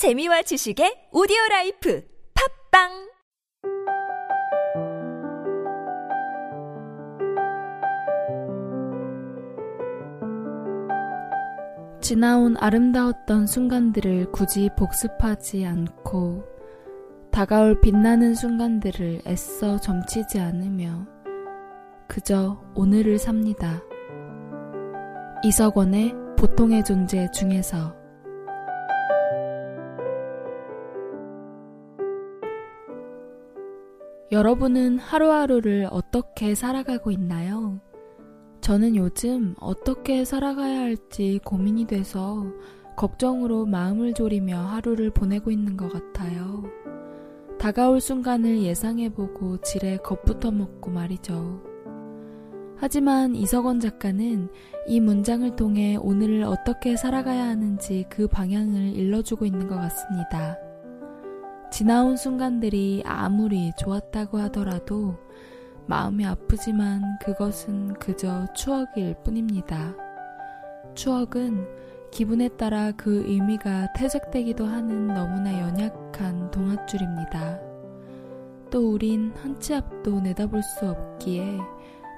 재미와 지식의 오디오 라이프 팟빵 지나온 아름다웠던 순간들을 굳이 복습하지 않고 다가올 빛나는 순간들을 애써 점치지 않으며 그저 오늘을 삽니다. 이석원의 보통의 존재 중에서 여러분은 하루하루를 어떻게 살아가고 있나요? 저는 요즘 어떻게 살아가야 할지 고민이 돼서 걱정으로 마음을 졸이며 하루를 보내고 있는 것 같아요. 다가올 순간을 예상해보고 지레 겁부터 먹고 말이죠. 하지만 이석원 작가는 이 문장을 통해 오늘을 어떻게 살아가야 하는지 그 방향을 일러주고 있는 것 같습니다. 지나온 순간들이 아무리 좋았다고 하더라도 마음이 아프지만 그것은 그저 추억일 뿐입니다. 추억은 기분에 따라 그 의미가 퇴색되기도 하는 너무나 연약한 동화줄입니다. 또 우린 한 치 앞도 내다볼 수 없기에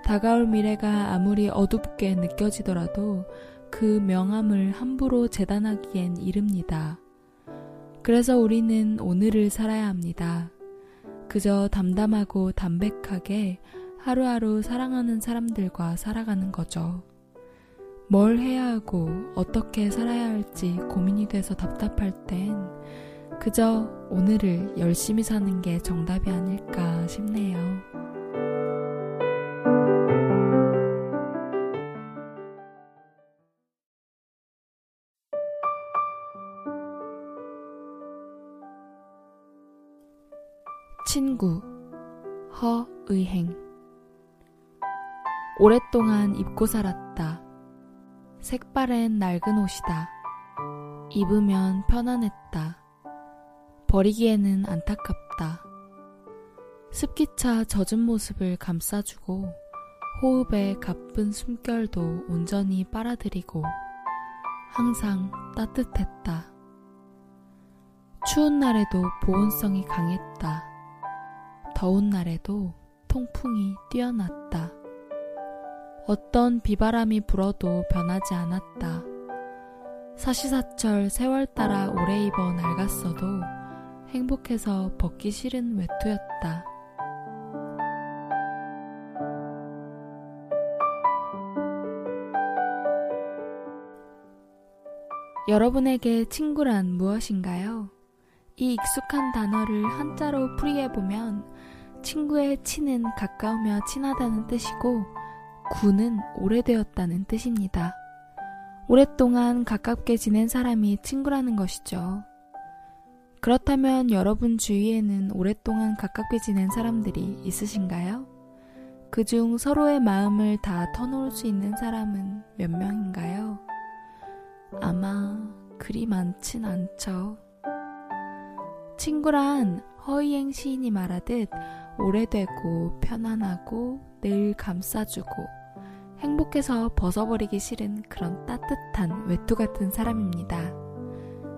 다가올 미래가 아무리 어둡게 느껴지더라도 그 명암을 함부로 재단하기엔 이릅니다. 그래서 우리는 오늘을 살아야 합니다. 그저 담담하고 담백하게 하루하루 사랑하는 사람들과 살아가는 거죠. 뭘 해야 하고 어떻게 살아야 할지 고민이 돼서 답답할 땐 그저 오늘을 열심히 사는 게 정답이 아닐까 싶네요. 친구 허의행 오랫동안 입고 살았다. 색바랜 낡은 옷이다. 입으면 편안했다. 버리기에는 안타깝다. 습기차 젖은 모습을 감싸주고 호흡에 가쁜 숨결도 온전히 빨아들이고 항상 따뜻했다. 추운 날에도 보온성이 강했다. 더운 날에도 통풍이 뛰어났다. 어떤 비바람이 불어도 변하지 않았다. 사시사철 세월 따라 오래 입어 낡았어도 행복해서 벗기 싫은 외투였다. 여러분에게 친구란 무엇인가요? 이 익숙한 단어를 한자로 풀이해보면 친구의 친은 가까우며 친하다는 뜻이고 구는 오래되었다는 뜻입니다. 오랫동안 가깝게 지낸 사람이 친구라는 것이죠. 그렇다면 여러분 주위에는 오랫동안 가깝게 지낸 사람들이 있으신가요? 그 중 서로의 마음을 다 터놓을 수 있는 사람은 몇 명인가요? 아마 그리 많진 않죠. 친구란 허이행 시인이 말하듯 오래되고 편안하고 늘 감싸주고 행복해서 벗어버리기 싫은 그런 따뜻한 외투 같은 사람입니다.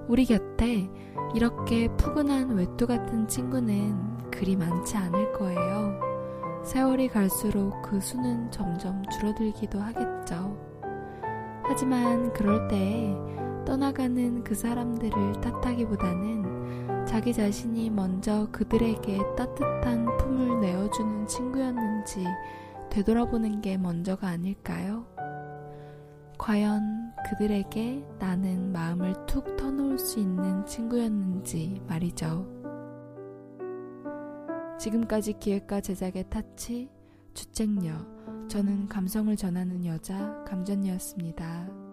우리 곁에 이렇게 푸근한 외투 같은 친구는 그리 많지 않을 거예요. 세월이 갈수록 그 수는 점점 줄어들기도 하겠죠. 하지만 그럴 때 떠나가는 그 사람들을 탓하기보다는 자기 자신이 먼저 그들에게 따뜻한 품을 내어주는 친구였는지 되돌아보는 게 먼저가 아닐까요? 과연 그들에게 나는 마음을 툭 터놓을 수 있는 친구였는지 말이죠. 지금까지 기획과 제작의 타치, 주책녀, 저는 감성을 전하는 여자, 감전녀였습니다.